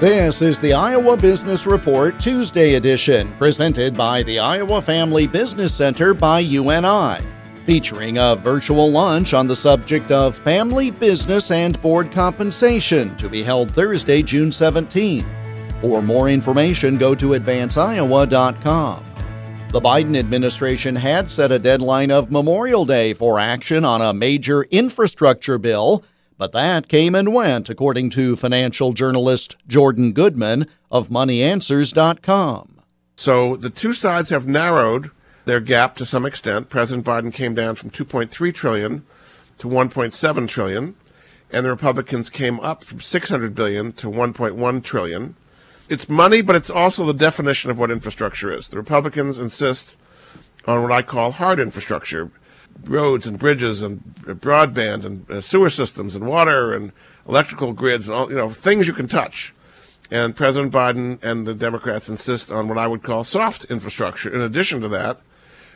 This is the Iowa Business Report Tuesday edition, presented by the Iowa Family Business Center by UNI, featuring a virtual lunch on the subject of family business and board compensation to be held Thursday, June 17th. For more information, go to advanceiowa.com. The Biden administration had set a deadline of Memorial Day for action on a major infrastructure bill but that came and went, according to financial journalist Jordan Goodman of MoneyAnswers.com. So the two sides have narrowed their gap to some extent. President Biden came down from 2.3 trillion to 1.7 trillion, and the Republicans came up from 600 billion to 1.1 trillion. It's money, but it's also the definition of what infrastructure is. The Republicans insist on what I call hard infrastructure roads and bridges and broadband and uh, sewer systems and water and electrical grids and all, you know, things you can touch. And President Biden and the Democrats insist on what I would call soft infrastructure in addition to that,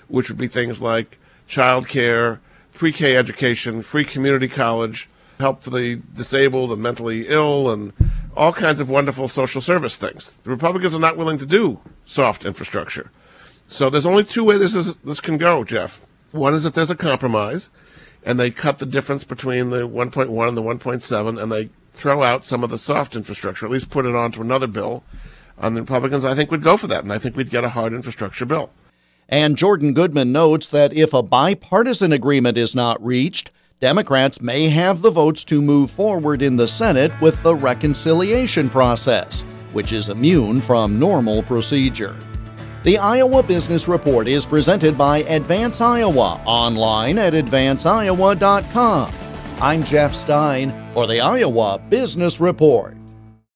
which would be things like child care, pre-K education, free community college, help for the disabled and mentally ill and all kinds of wonderful social service things. The Republicans are not willing to do soft infrastructure. So there's only two ways this is, this can go, Jeff. One is that there's a compromise, and they cut the difference between the 1.1 and the 1.7, and they throw out some of the soft infrastructure, at least put it onto another bill. And the Republicans, I think, would go for that, and I think we'd get a hard infrastructure bill. And Jordan Goodman notes that if a bipartisan agreement is not reached, Democrats may have the votes to move forward in the Senate with the reconciliation process, which is immune from normal procedure. The Iowa Business Report is presented by Advance Iowa online at advanceiowa.com. I'm Jeff Stein for the Iowa Business Report.